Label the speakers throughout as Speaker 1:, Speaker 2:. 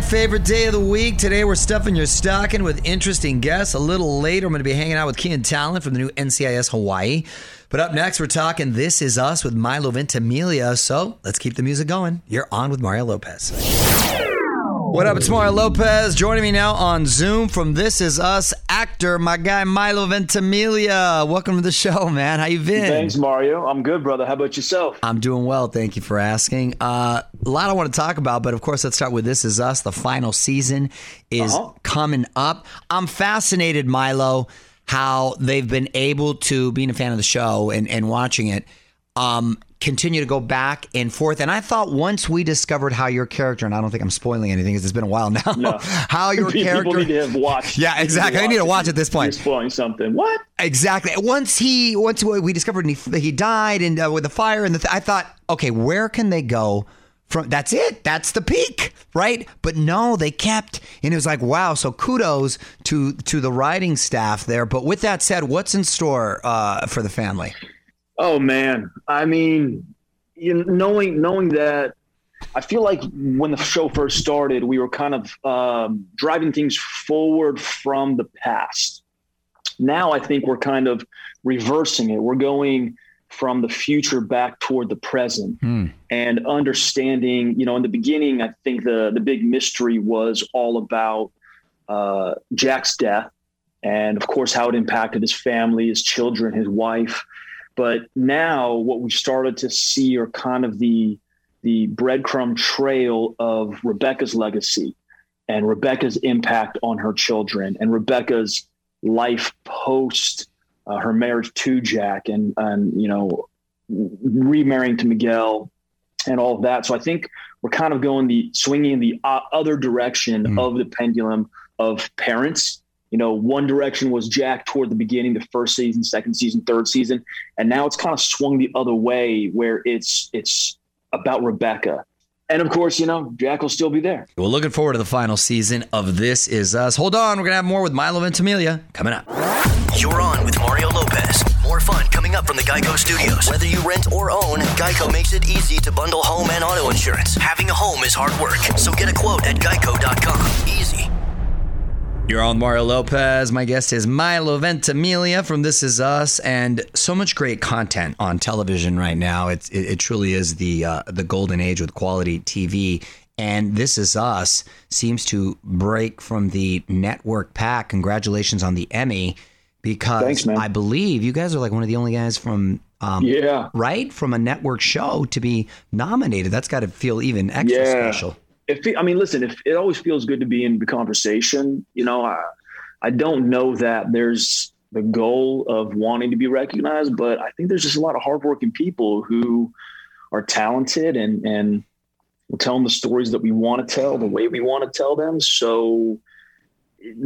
Speaker 1: right, favorite day of the week. Today we're stuffing your stocking with interesting guests. A little later, I'm going to be hanging out with Kian Talan from the new NCIS Hawaii. But up next, we're talking This Is Us with Milo Ventimiglia. So let's keep the music going. You're on with Mario Lopez. What up? It's Mario Lopez. Joining me now on Zoom from This Is Us actor, my guy Milo Ventimiglia. Welcome to the show, man. How you been?
Speaker 2: Thanks, Mario. I'm good, brother. How about yourself?
Speaker 1: I'm doing well. Thank you for asking. Uh, a lot I want to talk about, but of course, let's start with This Is Us. The final season is
Speaker 2: Uh-huh.
Speaker 1: coming up. I'm fascinated, Milo, how they've been able to, being a fan of the show and, and watching it, um, continue to go back and forth. And I thought once we discovered how your character, and I don't think I'm spoiling anything because it's been a while now,
Speaker 2: No.
Speaker 1: how your
Speaker 2: People
Speaker 1: character.
Speaker 2: need to have watched.
Speaker 1: Yeah, exactly. They need to watch at this point.
Speaker 2: You're spoiling something. What?
Speaker 1: Exactly. Once he, once we discovered he, he died and uh, with the fire and the, th- I thought, okay, where can they go from? That's it. That's the peak, right? But no, they kept, and it was like, wow. So kudos to to the writing staff there. But with that said, what's in store uh, for the family?
Speaker 2: Oh man. I mean, you know, knowing knowing that, I feel like when the show first started, we were kind of um, driving things forward from the past. Now I think we're kind of reversing it. We're going from the future back toward the present and understanding. You know, in the beginning, I think the the big mystery was all about uh, Jack's death, and of course how it impacted his family, his children, his wife. But now, what we started to see are kind of the the breadcrumb trail of Rebecca's legacy and Rebecca's impact on her children and Rebecca's life post uh, her marriage to Jack and and you know remarrying to Miguel and all of that. So I think we're kind of going the swinging in the uh, other direction
Speaker 1: Mm.
Speaker 2: of the pendulum of parents. You know, one direction was Jack toward the beginning, the first season, second season, third season, and now it's kind of swung the other way where it's it's about Rebecca. And of course, you know, Jack will still be there.
Speaker 1: Well, looking forward to the final season of This Is Us. Hold on, we're gonna have more with Milo and Ventimiglia coming up.
Speaker 3: You're on with Mario Lopez. More fun coming up from the Geico Studios. Whether you rent or own, Geico makes it easy to bundle home and auto insurance. Having a home is hard work, so get a quote at geico.com. Easy.
Speaker 1: You're on Mario Lopez. My guest is Milo Ventimiglia from This Is Us, and so much great content on television right now. It's it, it truly is the uh, the golden age with quality TV. And This Is Us seems to break from the network pack. Congratulations on the Emmy, because
Speaker 2: Thanks.
Speaker 1: I believe you guys are like one of the only guys from um,
Speaker 2: Yeah.
Speaker 1: right from a network show to be nominated. That's got to feel even extra
Speaker 2: Yeah.
Speaker 1: special.
Speaker 2: If I mean, listen, if it always feels good to be in the conversation, you know, I, I don't know that there's the goal of wanting to be recognized, but I think there's just a lot of hardworking people who are talented and and telling the stories that we want to tell the way we want to tell them. So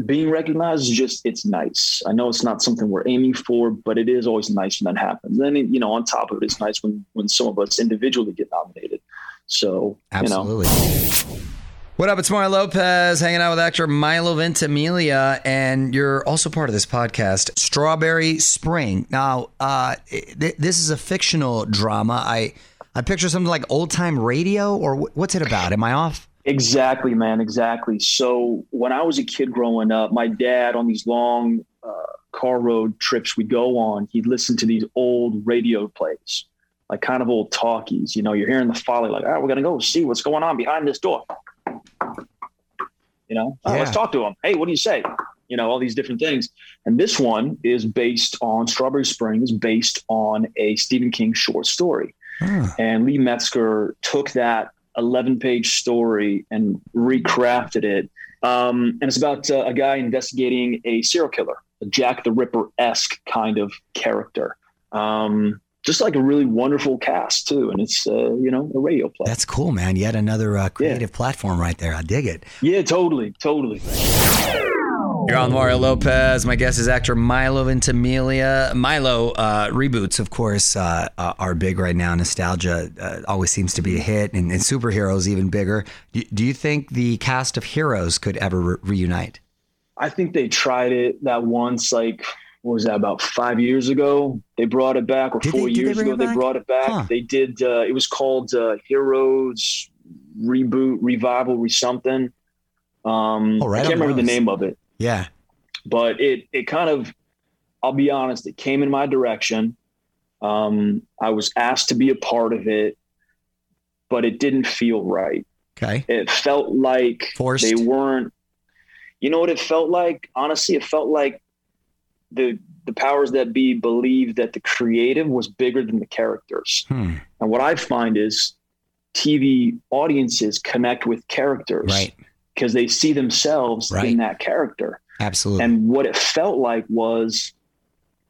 Speaker 2: being recognized is just it's nice. I know it's not something we're aiming for, but it is always nice when that happens. Then you know, on top of it, it's nice when when some of us individually get nominated. So you know,
Speaker 1: Absolutely. What up? It's Mario Lopez hanging out with actor Milo Ventimiglia, and you're also part of this podcast, Strawberry Spring. Now, uh, th- this is a fictional drama. I I picture something like old time radio, or wh- what's it about? Am I off?
Speaker 2: Exactly, man. Exactly. So when I was a kid growing up, my dad on these long uh, car road trips we go on, he'd listen to these old radio plays, like kind of old talkies. You know, you're hearing the folly, like, all right, we're gonna go see what's going on behind this door. You know, "Oh, let's talk to him. Hey, what do you say? You know, all these different things. And this one is based on Strawberry Springs, based on a Stephen King short story. And Lee Metzger took that 11 page story and recrafted it. Um, and it's about uh, a guy investigating a serial killer, a Jack the Ripper esque kind of character. Um, just like a really wonderful cast, too. And it's, uh, you know, a radio play.
Speaker 1: That's cool, man. Yet another uh, creative platform right there. I dig it.
Speaker 2: yeah, totally. Totally.
Speaker 1: You're on Mario Lopez. My guest is actor Milo Ventimiglia. Milo uh, reboots, of course, uh, uh, are big right now. Nostalgia uh, always seems to be a hit, and, and superheroes even bigger. Do, do you think the cast of heroes could ever re- reunite?
Speaker 2: I think they tried it that once, like, what was that, about five years ago? They brought it back, or
Speaker 1: Did
Speaker 2: four
Speaker 1: they- did they
Speaker 2: years ago, they brought it back.
Speaker 1: Huh.
Speaker 2: They did, uh, it was called uh, Heroes Reboot, Revival, Re something. Um,
Speaker 1: Oh, right
Speaker 2: I can't remember the name of it,
Speaker 1: Yeah.
Speaker 2: but it it kind of, I'll be honest, it came in my direction. Um, I was asked to be a part of it, but it didn't feel right.
Speaker 1: Okay.
Speaker 2: It felt like
Speaker 1: Forced.
Speaker 2: they weren't. You know what it felt like? Honestly, it felt like the the powers that be believed that the creative was bigger than the characters.
Speaker 1: Hmm.
Speaker 2: And what I find is TV audiences connect with characters
Speaker 1: Right.
Speaker 2: because they see themselves
Speaker 1: Right.
Speaker 2: in that character.
Speaker 1: Absolutely.
Speaker 2: And what it felt like was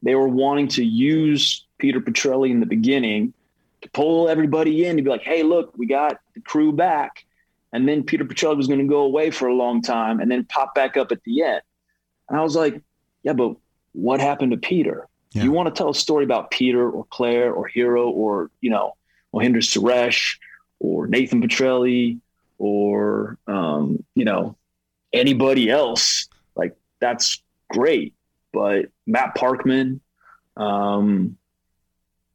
Speaker 2: they were wanting to use Peter Petrelli in the beginning to pull everybody in to be like, hey, look, we got the crew back. And then Peter Petrelli was going to go away for a long time and then pop back up at the end. And I was like, yeah, but what happened to Peter?
Speaker 1: Yeah.
Speaker 2: You want to tell a story about Peter or Claire or Hiro or, you know, Mohinder Suresh or Nathan Petrelli or, um, you know, anybody else, like that's great. But Matt Parkman, um,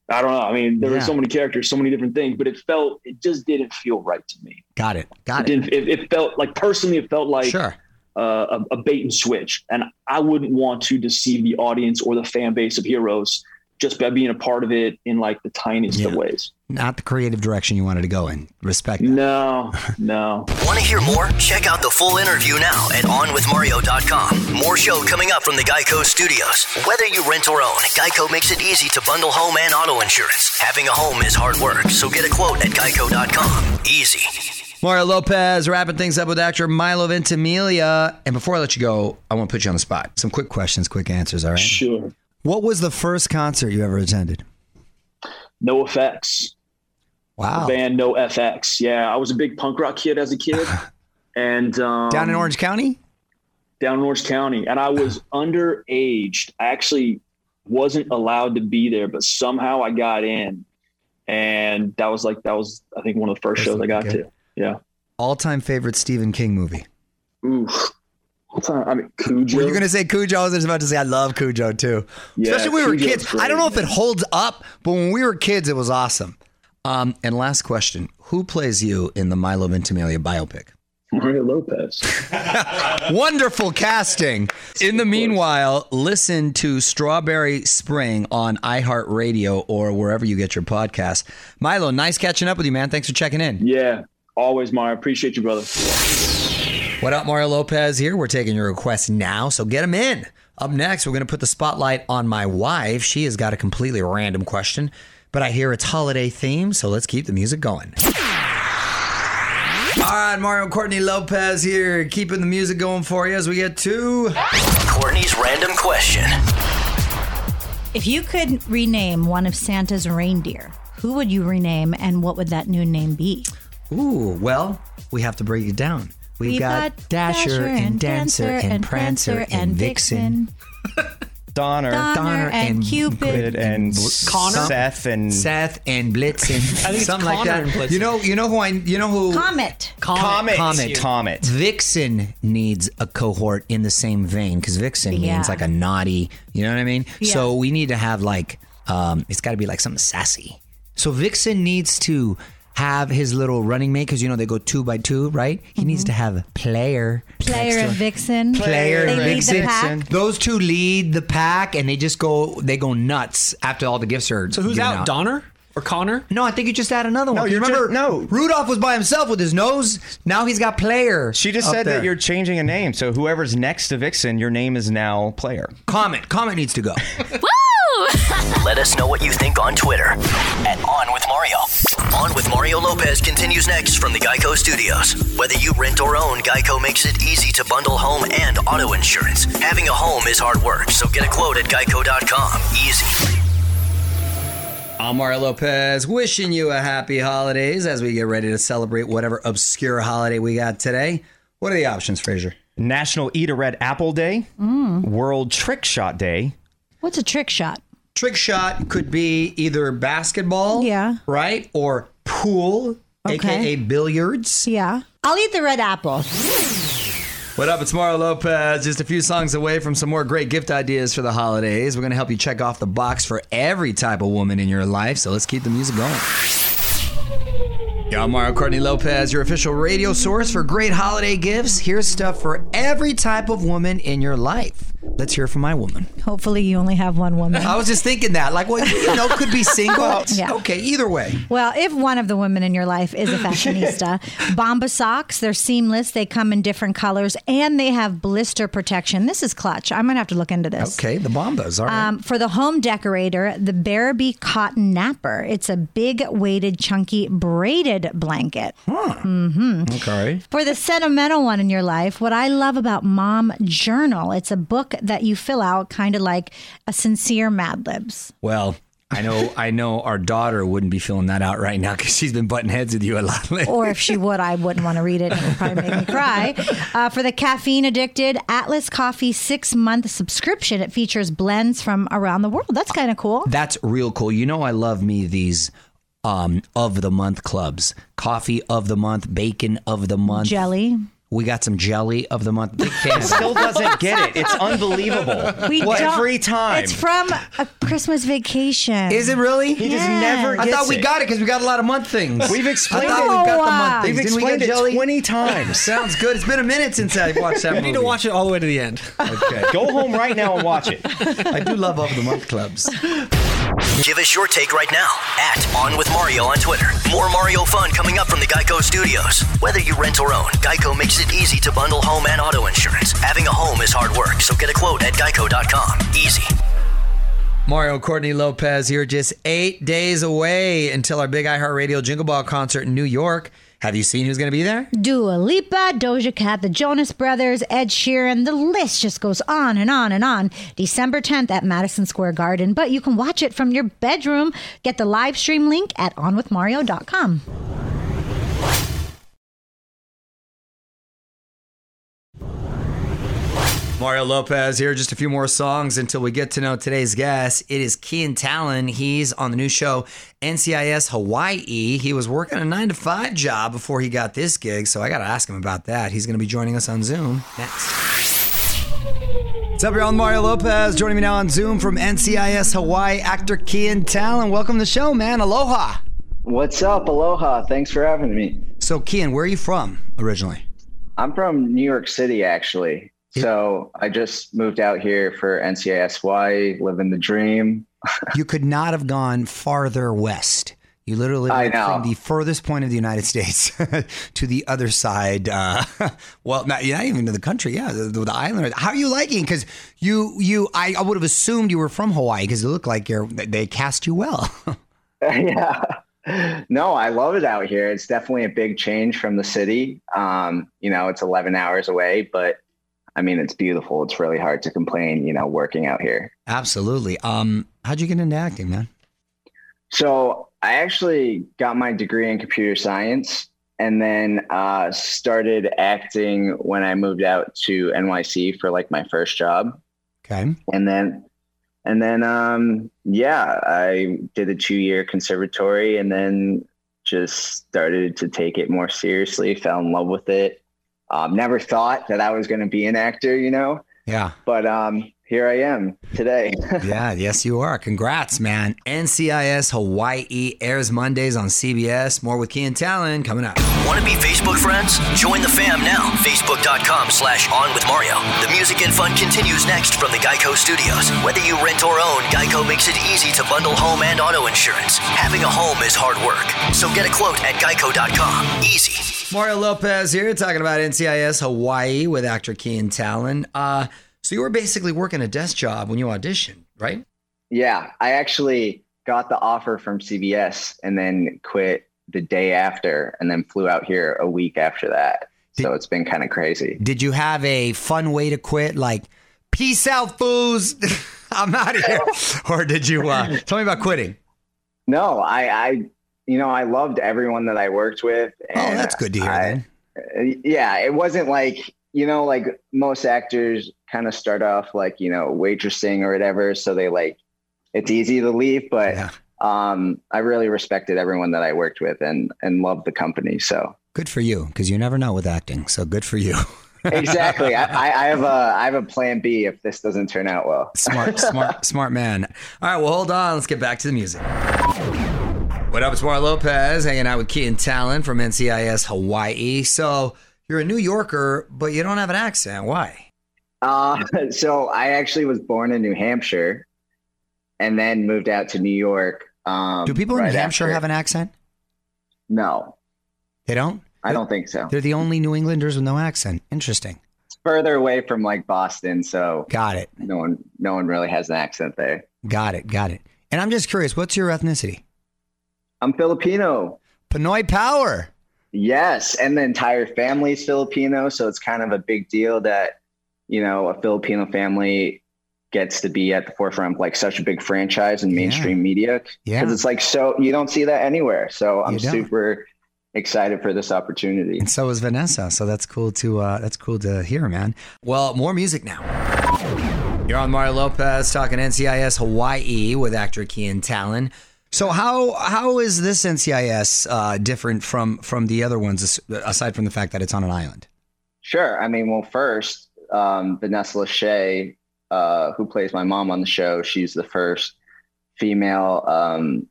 Speaker 2: I don't know. I mean, there
Speaker 1: Yeah.
Speaker 2: were so many characters, so many different things, but it felt, it just didn't feel right to me.
Speaker 1: Got it. Got
Speaker 2: It
Speaker 1: it.
Speaker 2: it, it felt like personally, it felt like
Speaker 1: Sure.
Speaker 2: Uh, a, a bait and switch. And I wouldn't want to deceive the audience or the fan base of Heroes just by being a part of it in like the tiniest of ways.
Speaker 1: Not the creative direction you wanted to go in. Respect that.
Speaker 2: No, no.
Speaker 3: Want to hear more? Check out the full interview now at OnWithMario.com. More show coming up from the Geico Studios. Whether you rent or own, Geico makes it easy to bundle home and auto insurance. Having a home is hard work, so get a quote at Geico.com. Easy.
Speaker 1: Mario Lopez wrapping things up with actor Milo Ventimiglia. And before I let you go, I want to put you on the spot. Some quick questions, quick answers, all right?
Speaker 2: Sure.
Speaker 1: What was the first concert you ever attended?
Speaker 2: NOFX.
Speaker 1: Wow.
Speaker 2: Band NOFX. Yeah, I was a big punk rock kid as a kid. And um,
Speaker 1: Down in Orange County?
Speaker 2: down in Orange County, and I was underaged. I actually wasn't allowed to be there, but somehow I got in, and that was like that was I think one of the first
Speaker 1: That's
Speaker 2: shows I got
Speaker 1: good.
Speaker 2: to. Yeah.
Speaker 1: All time favorite Stephen King movie.
Speaker 2: Ooh. I mean, Cujo.
Speaker 1: Were you going to say Cujo? I was just about to say I love Cujo too.
Speaker 2: Yeah,
Speaker 1: Especially when we were kids.
Speaker 2: great,
Speaker 1: I don't know if it holds up, but when we were kids, it was awesome. Um, and last question Who plays you in the Milo Ventimiglia biopic?
Speaker 2: Mario Lopez.
Speaker 1: Wonderful casting. In the meanwhile, listen to Strawberry Spring on iHeartRadio or wherever you get your podcast. Milo, nice catching up with you, man. Thanks for checking in.
Speaker 2: yeah, always, Mario. Appreciate you, brother.
Speaker 1: What up, Mario Lopez here? We're taking your requests now, so get them in. Up next, we're going to put the spotlight on my wife. She has got a completely random question, but I hear it's holiday themed, so let's keep the music going. All right, Mario Courtney Lopez here, keeping the music going for you as we get to.
Speaker 3: Courtney's random question.
Speaker 4: If you could rename one of Santa's reindeer, who would you rename and what would that new name be?
Speaker 1: Ooh, well, we have to break it down. We've, got, Dasher, and Dancer and Prancer and Vixen.
Speaker 5: Donner,
Speaker 4: Donner,
Speaker 1: Donner
Speaker 4: and,
Speaker 1: and
Speaker 4: Cupid.
Speaker 5: and
Speaker 1: Connor?
Speaker 5: Seth and
Speaker 1: Seth and Blitzen,
Speaker 6: think it's
Speaker 1: something like that.
Speaker 6: and
Speaker 1: You know, you know who I, you know who
Speaker 4: Comet.
Speaker 5: Comet.
Speaker 1: Comet.
Speaker 5: Comet.
Speaker 1: Vixen needs a cohort in the same vein because Vixen
Speaker 4: Yeah.
Speaker 1: means like a naughty, you know what I mean?
Speaker 4: Yeah.
Speaker 1: So we need to have like, um, it's got to be like something sassy. So Vixen needs to have his little running mate because you know they go two by two, right? He needs to have a player.
Speaker 4: Mm-hmm. Player and. Vixen.
Speaker 1: Player and
Speaker 4: lead
Speaker 1: Vixen.
Speaker 4: the pack.
Speaker 1: Those two lead the pack, and they just go they go nuts after all the gifts are.
Speaker 6: So who's
Speaker 1: given
Speaker 6: out? Donner or Connor?
Speaker 1: No, I think you just add another one.
Speaker 5: No,
Speaker 1: You remember?
Speaker 5: ju- no.
Speaker 1: Rudolph was by himself with his nose. Now he's got player.
Speaker 5: She just said
Speaker 1: there.
Speaker 5: that you're changing a name. So whoever's next to Vixen, your name is now Player.
Speaker 1: Comet. Comet needs to go.
Speaker 3: Let us know what you think on Twitter at On With Mario. On With Mario Lopez continues next from the Geico Studios. Whether you rent or own, Geico makes it easy to bundle home and auto insurance. Having a home is hard work, so get a quote at geico.com. Easy.
Speaker 1: I'm Mario Lopez, wishing you a happy holidays as we get ready to celebrate whatever obscure holiday we got today. What are the options, Fraser?
Speaker 5: National Eat a Red Apple Day, mm. World Trick Shot Day,
Speaker 4: What's a trick shot?
Speaker 1: Trick shot could be either basketball,
Speaker 4: Yeah.
Speaker 1: right, or pool,
Speaker 4: Okay.
Speaker 1: aka billiards.
Speaker 4: Yeah. I'll eat the red apple.
Speaker 1: What up? It's Mario Lopez. Just a few songs away from some more great gift ideas for the holidays. We're going to help you check off the box for every type of woman in your life. So let's keep the music going. Yeah, I'm Mario Courtney Lopez, your official radio source for great holiday gifts. Here's stuff for every type of woman in your life. Let's hear from my woman.
Speaker 4: Hopefully, you only have one woman.
Speaker 1: I was just thinking that, like, well, you know, could be single.
Speaker 4: Yeah.
Speaker 1: Okay, either way.
Speaker 4: Well, if one of the women in your life is a fashionista, Bombas socks, they're seamless, they come in different colors, and they have blister protection. This is clutch. I'm going to have to look into this.
Speaker 1: Okay, the Bombas. All right.
Speaker 4: Um, for the home decorator, the Bearaby Cotton Napper. It's a big, weighted, chunky, braided blanket. Mhm.
Speaker 1: Okay.
Speaker 4: For the sentimental one in your life, what I love about Mom Journal, it's a book that you fill out kind of like a sincere Mad Libs.
Speaker 1: Well, I know, I know, our daughter wouldn't be filling that out right now because she's been butting heads with you a lot lately.
Speaker 4: Or if she would, I wouldn't want to read it. And it would probably make me cry. Uh, for the caffeine addicted, Atlas Coffee six month subscription. It features blends from around the world. That's kind of cool.
Speaker 1: That's real cool. You know, I love me these um, of the month clubs. Coffee of the month, bacon of the month.
Speaker 4: Jelly.
Speaker 1: We got some jelly of the month. Big fan.
Speaker 5: Still doesn't get it. It's unbelievable.
Speaker 4: We
Speaker 5: What?
Speaker 4: don't-
Speaker 5: Every time.
Speaker 4: It's from a Christmas vacation.
Speaker 1: Is it really?
Speaker 5: He just
Speaker 4: Yeah.
Speaker 5: never
Speaker 1: I
Speaker 5: gets
Speaker 1: thought we
Speaker 5: it.
Speaker 1: got it because we got a lot of month things.
Speaker 5: We've explained
Speaker 1: I thought
Speaker 5: it.
Speaker 1: we've got the month
Speaker 5: We've
Speaker 1: things. Didn't we get
Speaker 5: explained it
Speaker 1: jelly?
Speaker 5: 20 times.
Speaker 1: Sounds good. It's been a minute since I've watched that
Speaker 6: You need to watch it all the way to the end.
Speaker 1: Okay.
Speaker 5: Go home right now and watch it.
Speaker 1: I do love of the month clubs.
Speaker 3: Give us your take right now at On With Mario on Twitter. More Mario fun coming up from the Geico Studios. Whether you rent or own, Geico makes it easy to bundle home and auto insurance. Having a home is hard work, so get a quote at geico.com. Easy.
Speaker 1: Mario Courtney Lopez here, just eight days away until our big iHeartRadio Jingle Ball concert in New York. Have you seen who's going to be there?
Speaker 4: Dua Lipa, Doja Cat, the Jonas Brothers, Ed Sheeran. The list just goes on and on and on. December 10th at Madison Square Garden. But you can watch it from your bedroom. Get the live stream link at onwithmario.com.
Speaker 1: Mario Lopez here. Just a few more songs until we get to know today's guest. It is Kian Talan. He's on the new show NCIS Hawaii. He was working a nine to five job before he got this gig, so I got to ask him about that. He's going to be joining us on Zoom next. What's up, y'all? Mario Lopez. Joining me now on Zoom from NCIS Hawaii, actor Kian Talan. Welcome to the show, man. Aloha.
Speaker 7: What's up? Aloha. Thanks for having me.
Speaker 1: So, Kian, where are you from originally?
Speaker 7: I'm from New York City, actually. So I just moved out here for NCISY, living the dream.
Speaker 1: you could not have gone farther west. You literally went from the furthest point of the United States to the other side. Uh, well, not, not even to the country. Yeah, the, the island. How are you liking? Because you, you, I, I would have assumed you were from Hawaii because it looked like you're. They cast you well.
Speaker 7: yeah. No, I love it out here. It's definitely a big change from the city. Um, you know, it's 11 hours away, but I mean, it's beautiful. It's really hard to complain, you know, working out here.
Speaker 1: Absolutely. Um, how'd you get into acting, man?
Speaker 7: So I actually got my degree in computer science and then uh, started acting when I moved out to NYC for like my first job.
Speaker 1: Okay.
Speaker 7: and then and then um yeah i did a two year conservatory and then just started to take it more seriously fell in love with it um never thought that i was going to be an actor you know
Speaker 1: Yeah.
Speaker 7: but um here i am today
Speaker 1: Yeah, yes, you are. Congrats, man. NCIS Hawaii airs Mondays on CBS. More with Kian Talan coming up.
Speaker 3: Want to be Facebook friends? Join the fam now. Facebook.com slash on with Mario. The music and fun continues next from the Geico Studios. Whether you rent or own, Geico makes it easy to bundle home and auto insurance. Having a home is hard work. So get a quote at geico.com. Easy.
Speaker 1: Mario Lopez here talking about NCIS Hawaii with actor Kian Talan. Uh, so you were basically working a desk job when you auditioned, right?
Speaker 7: yeah i actually got the offer from cbs and then quit the day after and then flew out here a week after that so it's been kind of crazy
Speaker 1: Did you have a fun way to quit? Like, peace out, fools. I'm out of here. or did you uh, tell me about quitting?
Speaker 7: No, I, I, you know, I loved everyone that I worked with.
Speaker 1: Oh, that's good to hear
Speaker 7: I- uh, Yeah, it wasn't like you know, like most actors kind of start off like you know waitressing or whatever, so they like it's easy to leave. But
Speaker 1: Yeah.
Speaker 7: um, I really respected everyone that I worked with and and loved the company. So
Speaker 1: Good for you, because you never know with acting. So good for you.
Speaker 7: exactly, I, I, I have a I have a plan B if this doesn't turn out well.
Speaker 1: Smart, smart, smart man. All right, well, hold on. Let's get back to the music. What up, it's Mario Lopez, hanging out with Keaton Talan from NCIS Hawaii. So you're a New Yorker, but you don't have an accent. Why?
Speaker 7: Uh, so I actually was born in New Hampshire and then moved out to New York. Um,
Speaker 1: Do people in New Hampshire
Speaker 7: after-
Speaker 1: have an accent?
Speaker 7: No,
Speaker 1: They don't?
Speaker 7: I don't think so.
Speaker 1: They're the only New Englanders with no accent. Interesting.
Speaker 7: It's further away from like Boston, so
Speaker 1: Got it.
Speaker 7: no one, no one really has an accent there.
Speaker 1: Got it. Got it. And I'm just curious, what's your ethnicity?
Speaker 7: I'm Filipino.
Speaker 1: Pinoy Power.
Speaker 7: Yes, and the entire family's Filipino, so it's kind of a big deal that you know a Filipino family gets to be at the forefront of like such a big franchise in mainstream media
Speaker 1: Yeah.
Speaker 7: because it's like so you don't see that anywhere. So I'm super excited for this opportunity.
Speaker 1: And so is Vanessa. So that's cool to uh, that's cool to hear, man. Well, more music now. You're on Mario Lopez talking NCIS Hawaii with actor Kian Talan. So how how is this NCIS uh, different from from the other ones aside from the fact that it's on an island?
Speaker 7: Sure. I mean, well, first, um, Vanessa Lachey, uh, who plays my mom on the show, she's the first female um,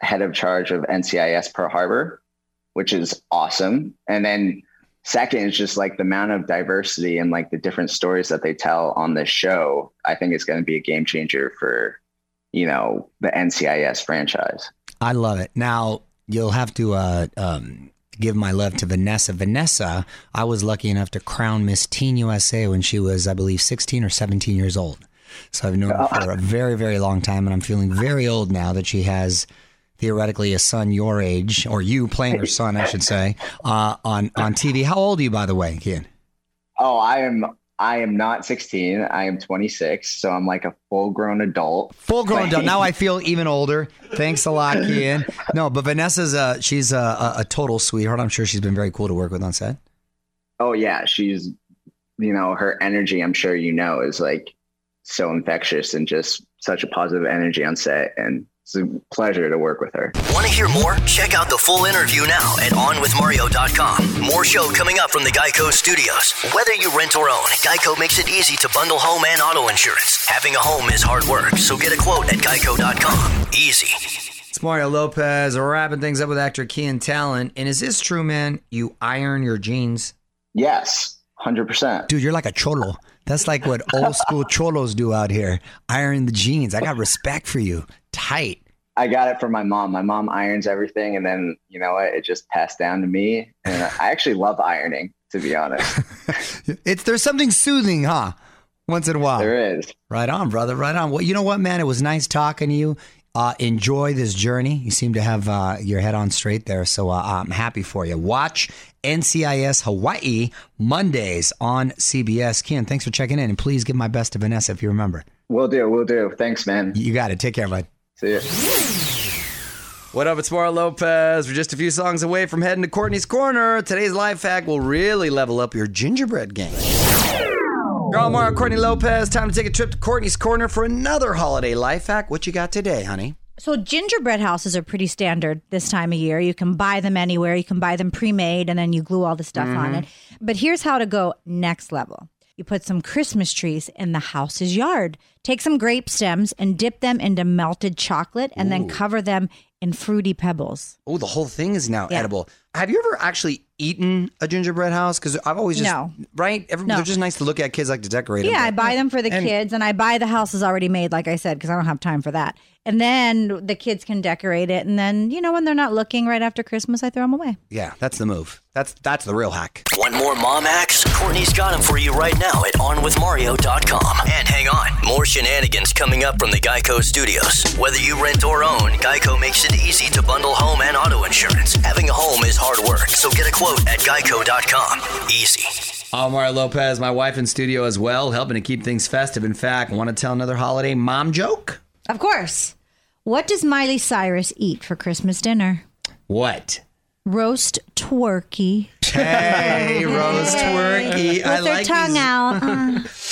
Speaker 7: head of charge of NCIS Pearl Harbor, which is awesome. And then second is just like the amount of diversity and like the different stories that they tell on this show. I think is going to be a game changer for you know the NCIS franchise.
Speaker 1: I love it. Now you'll have to uh, um, give my love to Vanessa. Vanessa, I was lucky enough to crown Miss Teen USA when she was, I believe, 16 or 17 years old. So I've known her for a very, very long time, and I'm feeling very old now that she has theoretically a son your age, or you playing her son, I should say, uh, on on TV. How old are you, by the way, Kian?
Speaker 7: Oh, I am. I am not 16. I am 26. So I'm like a full grown adult.
Speaker 1: Full grown adult. Now I feel even older. Thanks a lot, Kian. No, but Vanessa's a, she's a, a, a total sweetheart. I'm sure she's been very cool to work with on set.
Speaker 7: Oh yeah, she's you know, her energy, I'm sure you know, is like so infectious and just such a positive energy on set and it's a pleasure to work with her.
Speaker 3: Want to hear more? Check out the full interview now at OnWithMario.com. More show coming up from the Geico Studios. Whether you rent or own, Geico makes it easy to bundle home and auto insurance. Having a home is hard work, so get a quote at Geico.com. Easy.
Speaker 1: It's Mario Lopez wrapping things up with actor Kian Talan. And is this true, man? You iron your jeans?
Speaker 7: Yes, 100%.
Speaker 1: Dude, you're like a cholo. That's like what old school cholos do out here. Iron the jeans. I got respect for you. Tight.
Speaker 7: I got it from my mom. My mom irons everything and then, you know what, it just passed down to me and I actually love ironing, to be honest.
Speaker 1: It's there's something soothing, huh? Once in a while.
Speaker 7: there is.
Speaker 1: Right on, brother. Right on. Well, you know what, man? It was nice talking to you. Uh, enjoy this journey. You seem to have uh, your head on straight there, so uh, I'm happy for you. Watch NCIS Hawaii Mondays on CBS. Ken, thanks for checking in, and please give my best to Vanessa if you remember.
Speaker 7: We'll do, we'll do. Thanks, man.
Speaker 1: You got it. Take care, bud.
Speaker 7: See ya.
Speaker 1: What up? It's Mario Lopez. We're just a few songs away from heading to Courtney's Corner. Today's life hack will really level up your gingerbread game. You're on Mario Courtney Lopez. Time to take a trip to Courtney's Corner for another holiday life hack. What you got today, honey?
Speaker 4: So gingerbread houses are pretty standard this time of year. You can buy them anywhere. You can buy them pre-made and then you glue all the stuff on mm-hmm. it. But here's how to go next level. You put some Christmas trees in the house's yard. Take some grape stems and dip them into melted chocolate and then cover them in fruity pebbles.
Speaker 1: Oh, the whole thing is now
Speaker 4: Yeah.
Speaker 1: edible. Have you ever actually eaten a gingerbread house? Because I've always just
Speaker 4: No.
Speaker 1: right. Every,
Speaker 4: No.
Speaker 1: They're just nice to look at. Kids like to decorate. them,
Speaker 4: Yeah, I buy them for the
Speaker 1: and-
Speaker 4: kids and I buy the houses already made, like I said, because I don't have time for that. And then the kids can decorate it. And then, you know, when they're not looking right after Christmas, I throw them away.
Speaker 1: Yeah, that's the move. That's that's the real hack.
Speaker 3: One more mom hacks? Courtney's got them for you right now at OnWithMario.com. And hang on, more shenanigans coming up from the Geico Studios. Whether you rent or own, Geico makes it easy to bundle home and auto insurance. Having a home is hard work, so get a quote at Geico.com. Easy.
Speaker 1: I'm Mario Lopez, my wife in studio as well, helping to keep things festive. In fact, want to tell another holiday mom joke?
Speaker 4: Of course. What does Miley Cyrus eat for Christmas dinner?
Speaker 1: What?
Speaker 4: Roast twerky.
Speaker 1: Hey, roast twerky.
Speaker 4: With
Speaker 1: I
Speaker 4: her
Speaker 1: like
Speaker 4: tongue
Speaker 1: these.
Speaker 4: out. Uh.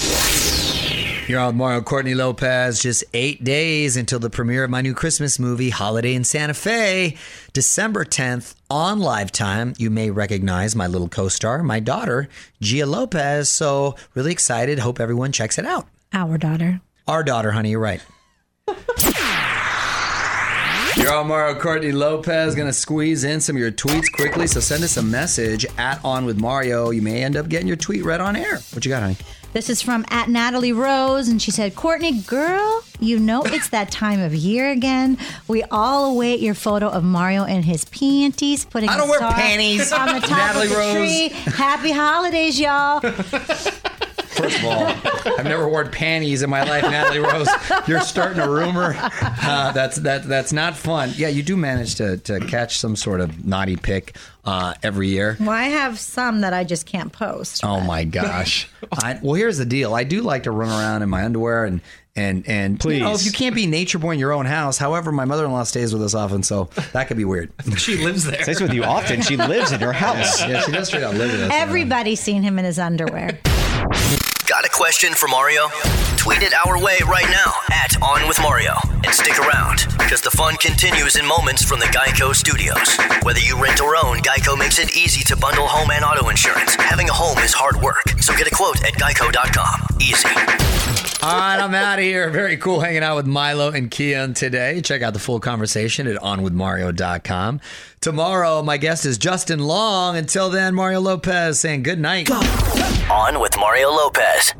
Speaker 1: You're on Mario Courtney Lopez. Just eight days until the premiere of my new Christmas movie, Holiday in Santa Fe, December 10th on Lifetime. You may recognize my little co-star, my daughter, Gia Lopez. So really excited. Hope everyone checks it out.
Speaker 4: Our daughter.
Speaker 1: Our daughter, honey. You're right. You're on Mario Courtney Lopez. Gonna squeeze in some of your tweets quickly. So send us a message at On with Mario. You may end up getting your tweet read on air. What you got, honey?
Speaker 4: This is from at Natalie Rose, and she said, Courtney, girl, you know it's that time of year again. We all await your photo of Mario in his panties, putting
Speaker 1: I don't wear panties,
Speaker 4: on the top
Speaker 1: Natalie
Speaker 4: of the
Speaker 1: Rose.
Speaker 4: tree. Happy holidays, y'all.
Speaker 1: First of all, I've never worn panties in my life, Natalie Rose. You're starting a rumor. Uh, that's that that's not fun. Yeah, you do manage to to catch some sort of naughty pick uh, every year.
Speaker 4: Well, I have some that I just can't post.
Speaker 1: Oh my gosh. I, well, here's the deal. I do like to run around in my underwear and and and you know, if you can't be nature boy in your own house. However, my mother-in-law stays with us often, so that could be weird. she lives there.
Speaker 5: Stays with you often. She lives in your house.
Speaker 1: Yeah, she does straight out live with us.
Speaker 4: Everybody's seen him in his underwear.
Speaker 3: Got a question for Mario? Tweet it our way right now at On With Mario. And stick around, because the fun continues in moments from the Geico studios. Whether you rent or own, Geico makes it easy to bundle home and auto insurance. Having a home is hard work, so get a quote at geico.com. Easy.
Speaker 1: All right, I'm out of here. Very cool hanging out with Milo and Kian today. Check out the full conversation at onwithmario.com. Tomorrow, my guest is Justin Long. Until then, Mario Lopez saying good night.
Speaker 3: On with Mario Lopez.